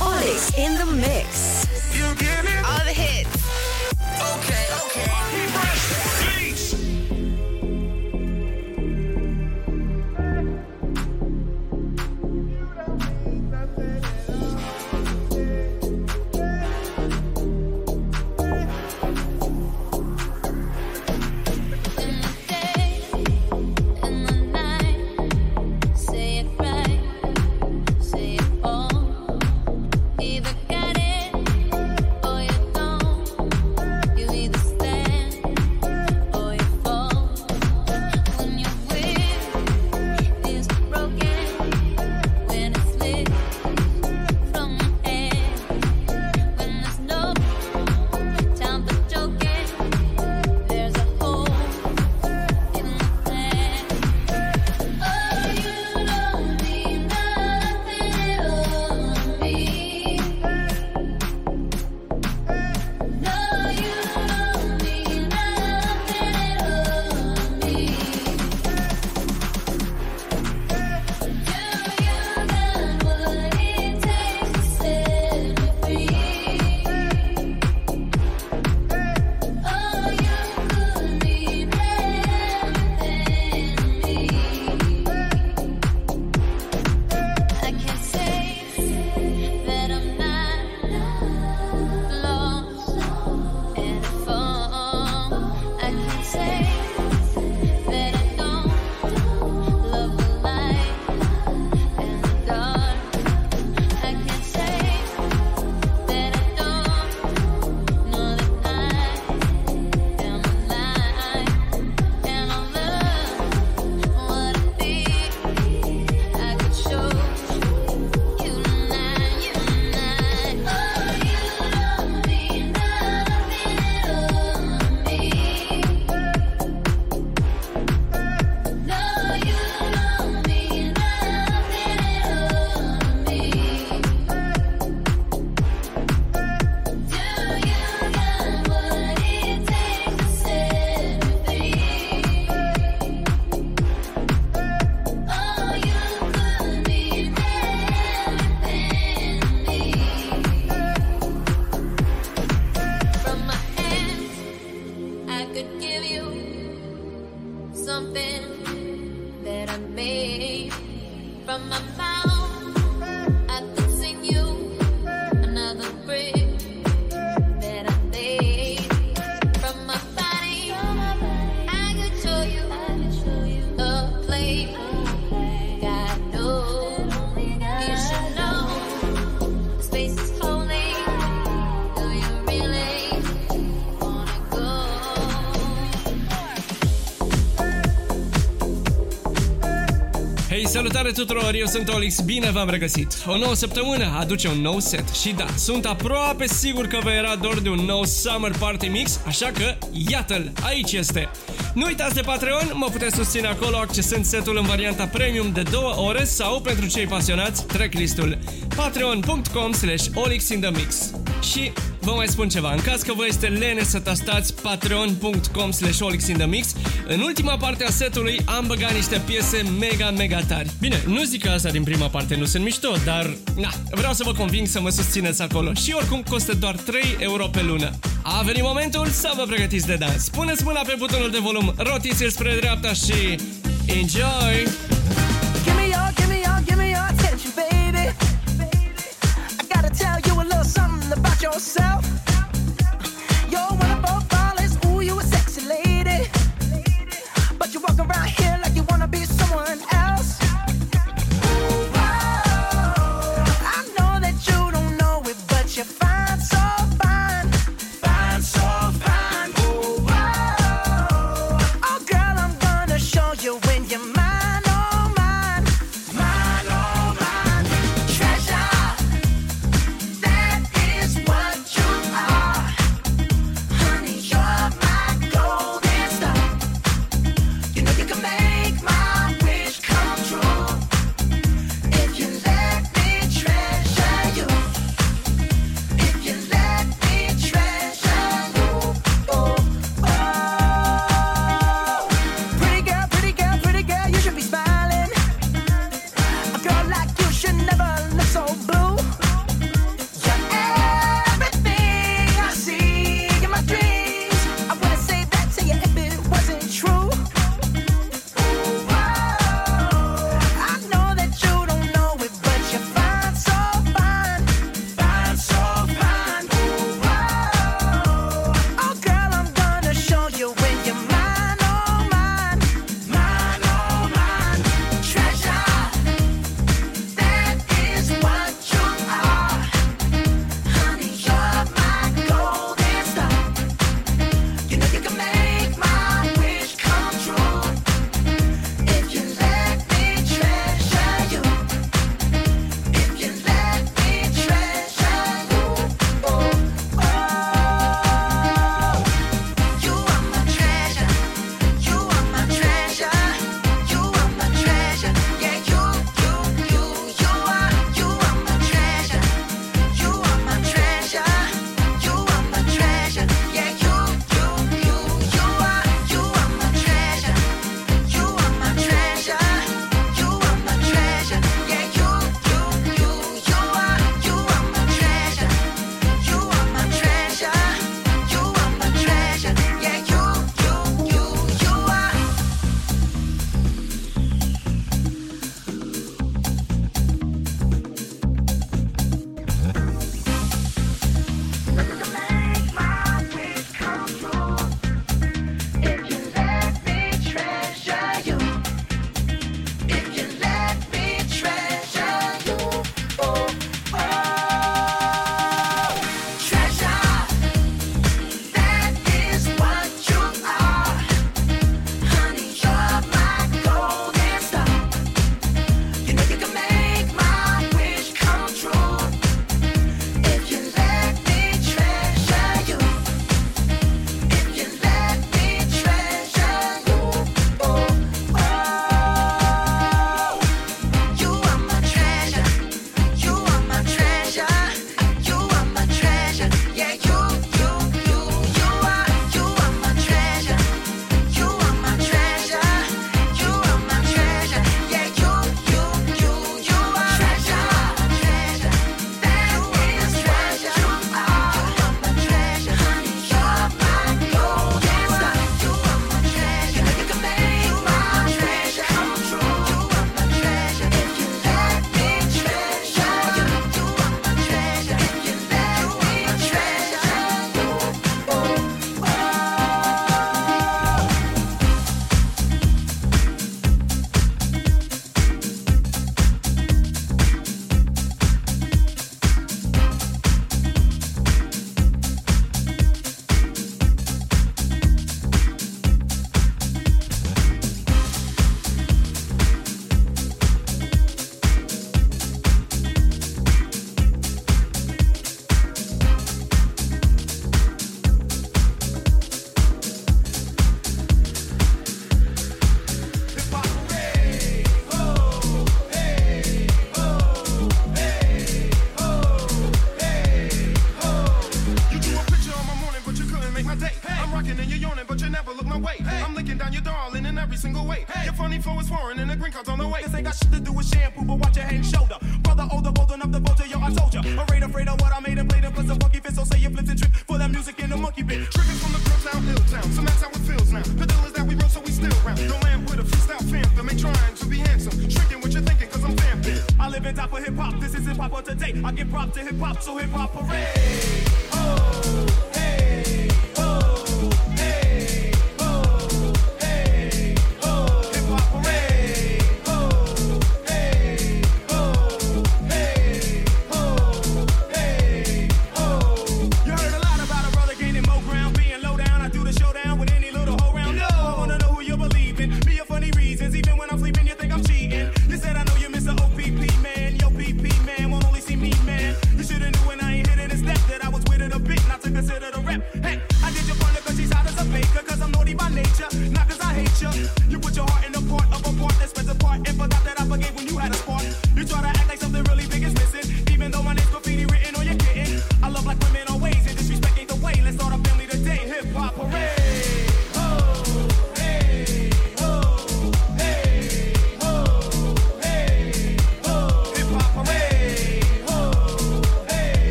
Olix in the mix. You get it? All the hits. Salutare tuturor, eu sunt Olix, bine v-am regăsit! O nouă săptămână aduce un nou set și da, sunt aproape sigur că vă era dor de un nou Summer Party Mix, așa că iată-l, aici este! Nu uitați de Patreon, mă puteți susține acolo accesând setul în varianta premium de 2 ore sau, pentru cei pasionați, tracklistul patreon.com slash olixinthemix Și Vă mai spun ceva, în caz că vă este lene să tastați patreon.com slash olixinthemix, în ultima parte a setului am băgat niște piese mega, mega tari. Bine, nu zic că asta din prima parte nu sunt mișto, dar na, vreau să vă conving să mă susțineți acolo și oricum costă doar 3 euro pe lună. A venit momentul să vă pregătiți de dans. Puneți mâna pe butonul de volum, rotiți-l spre dreapta și enjoy!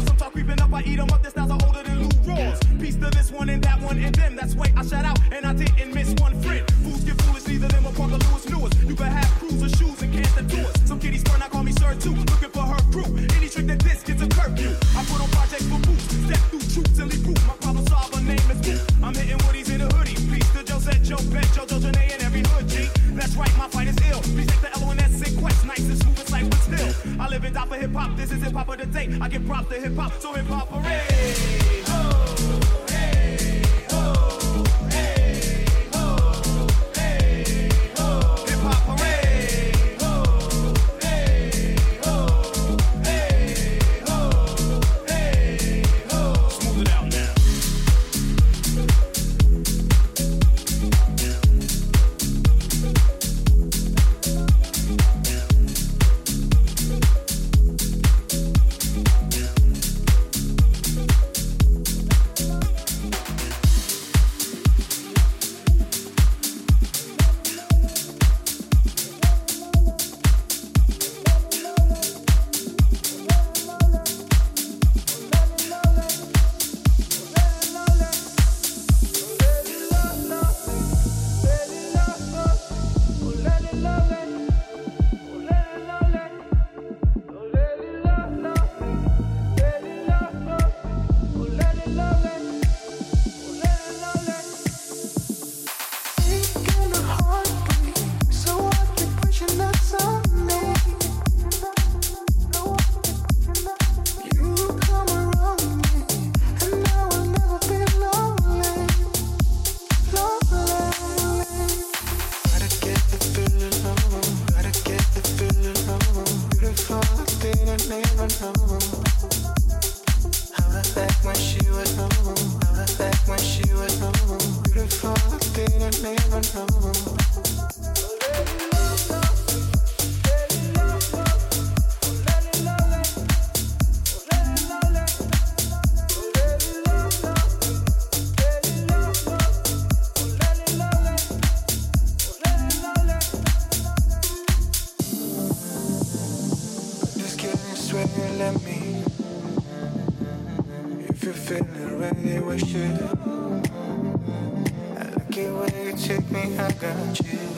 straws. Some talk creeping up, I eat them up. Their styles are older than Lou Rawls. Piece to this one and that one and them. That's why I shout out and I didn't miss one friend. Fools get foolish, neither them or Parker Lewis Lewis. You better have crews or shoes and can't do it. Some kitties burn, I call me sir too. Looking for her crew. Any trick that this gets a curfew. I put on projects for boots. Step through troops and leave proof. My problem solver name is Boots. I'm hitting woodies in a hoodie. Peace to Joe Josette, Joe Bet, Jojo Janae, and every hood G. That's right, my fight is ill. Please take the L O N S in quest. Nice and smooth, it's like what's still. I live and die for hip hop. This is hip hop of the day. I get props to hip hip hop, so hip hop parade. Oh. they wish it. I like at where you take me, I got you.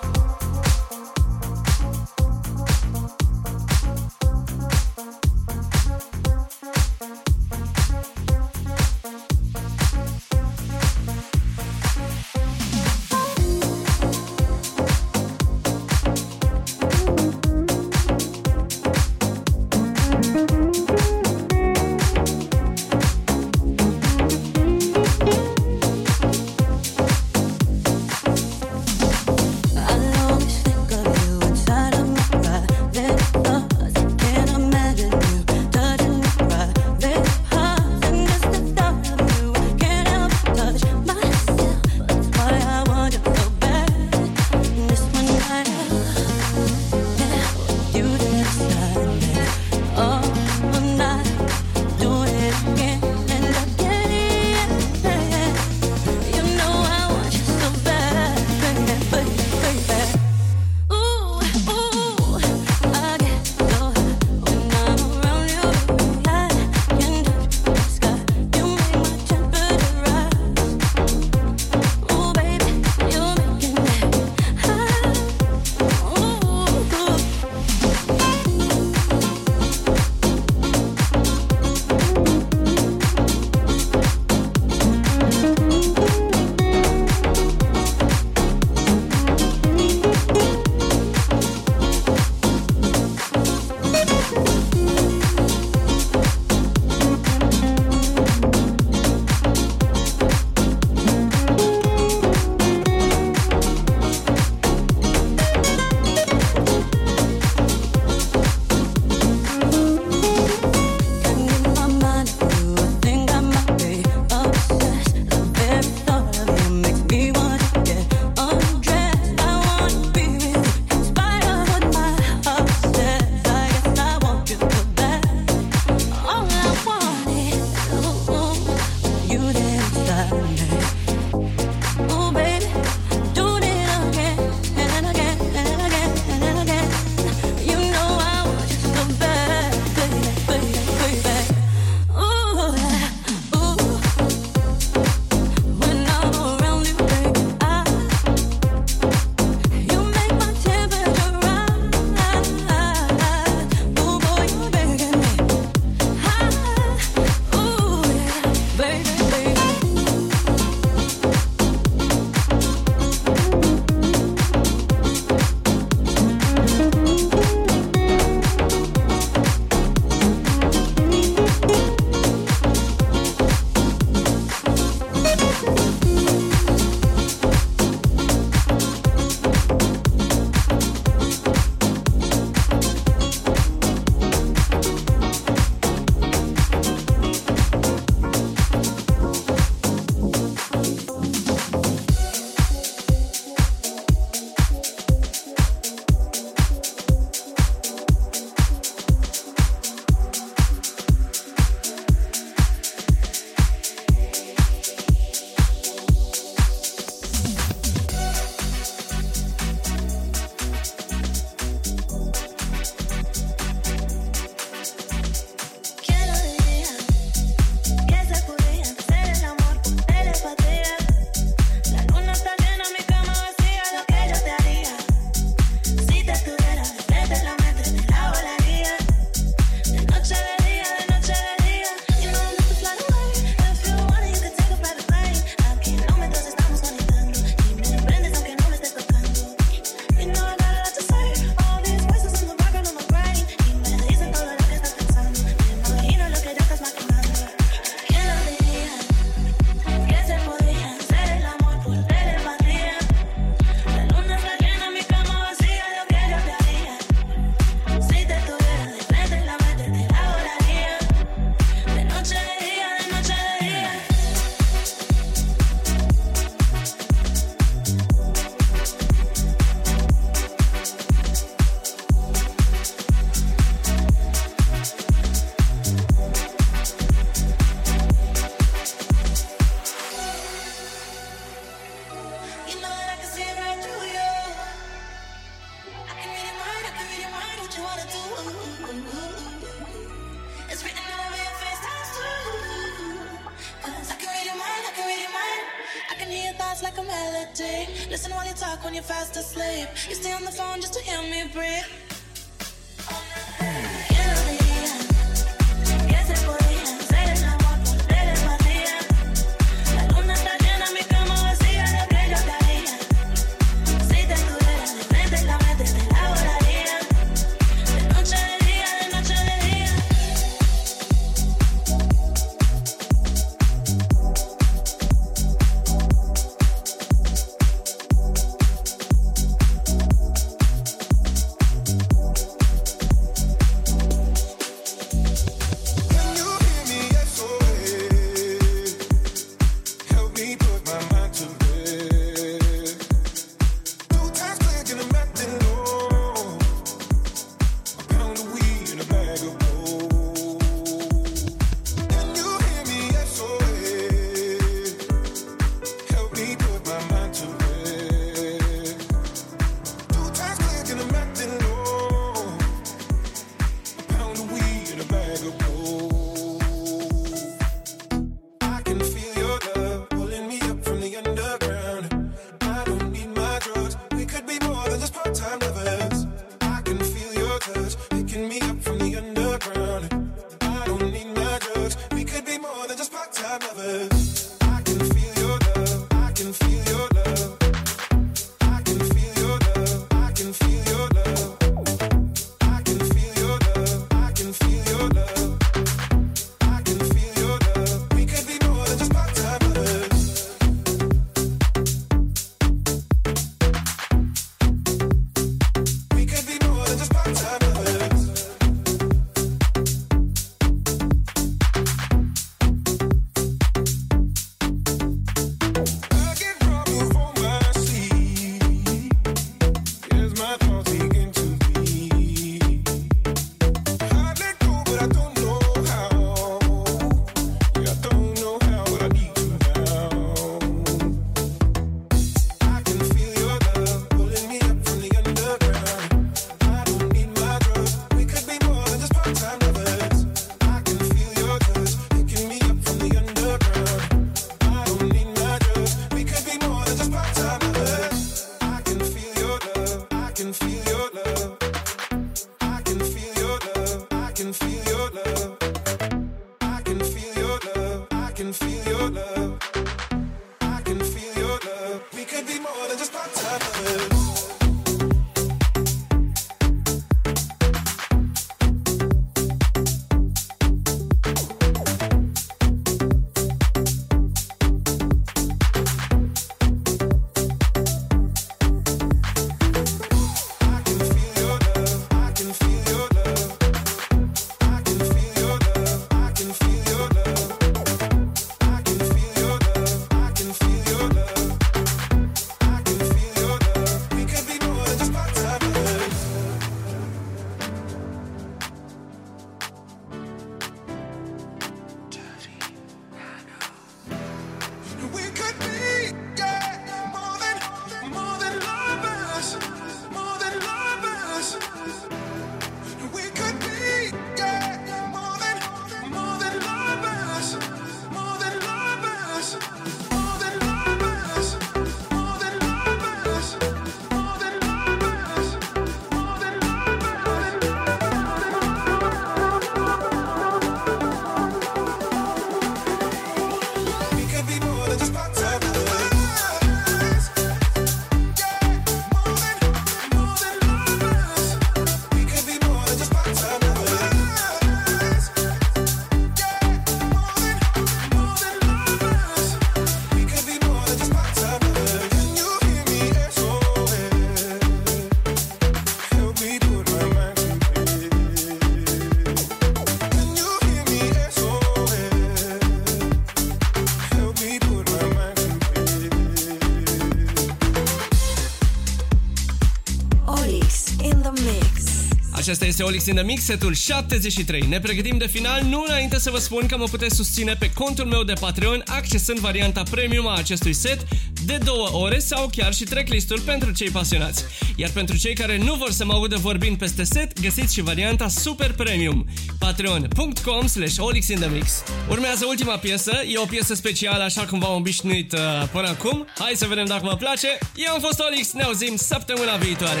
Acesta este Olix in the Mix, setul 73. Ne pregătim de final, nu înainte să vă spun că mă puteți susține pe contul meu de Patreon accesând varianta premium a acestui set de două ore sau chiar și tracklistul pentru cei pasionați. Iar pentru cei care nu vor să mă audă vorbind peste set, găsiți și varianta super premium. patreon.com slash Olix in the Mix. Urmează ultima piesă, e o piesă specială așa cum v-am obișnuit uh, până acum. Hai să vedem dacă mă place. Eu am fost Olix, ne auzim săptămâna viitoare.